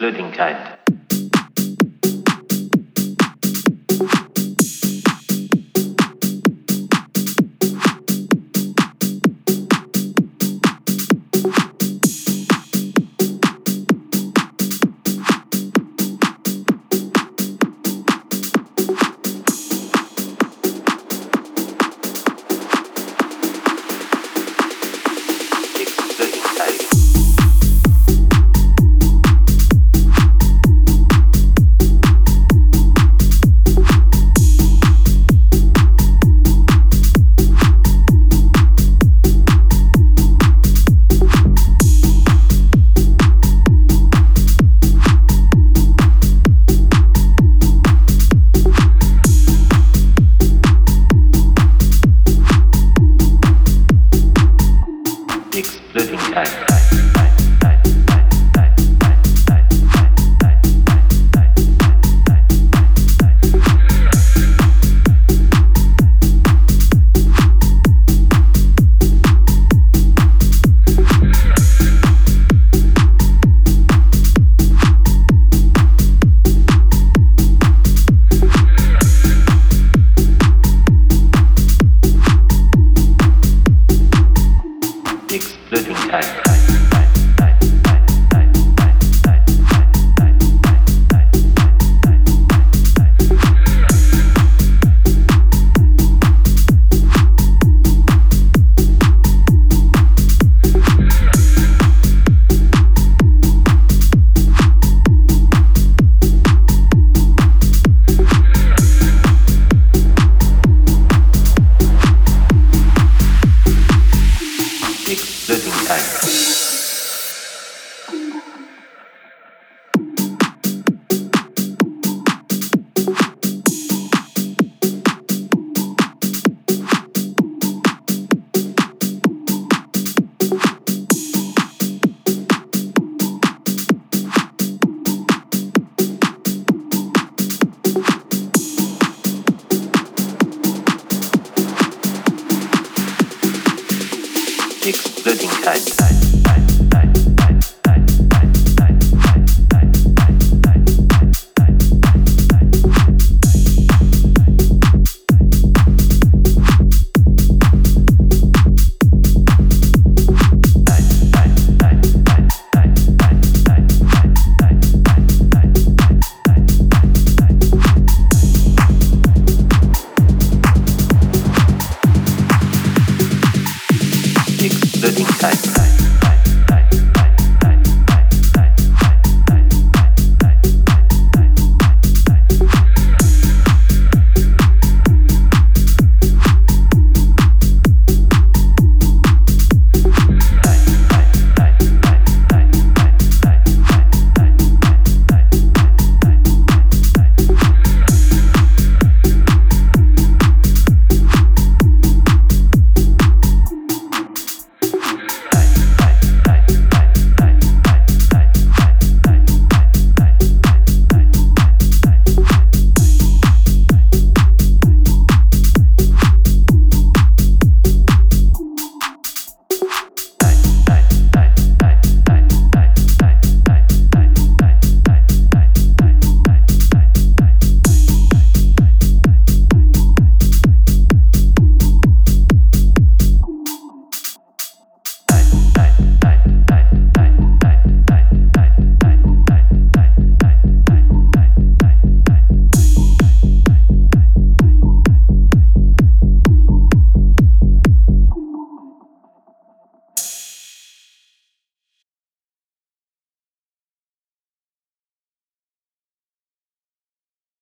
Exploding 热情待。Kind. Exploding kind.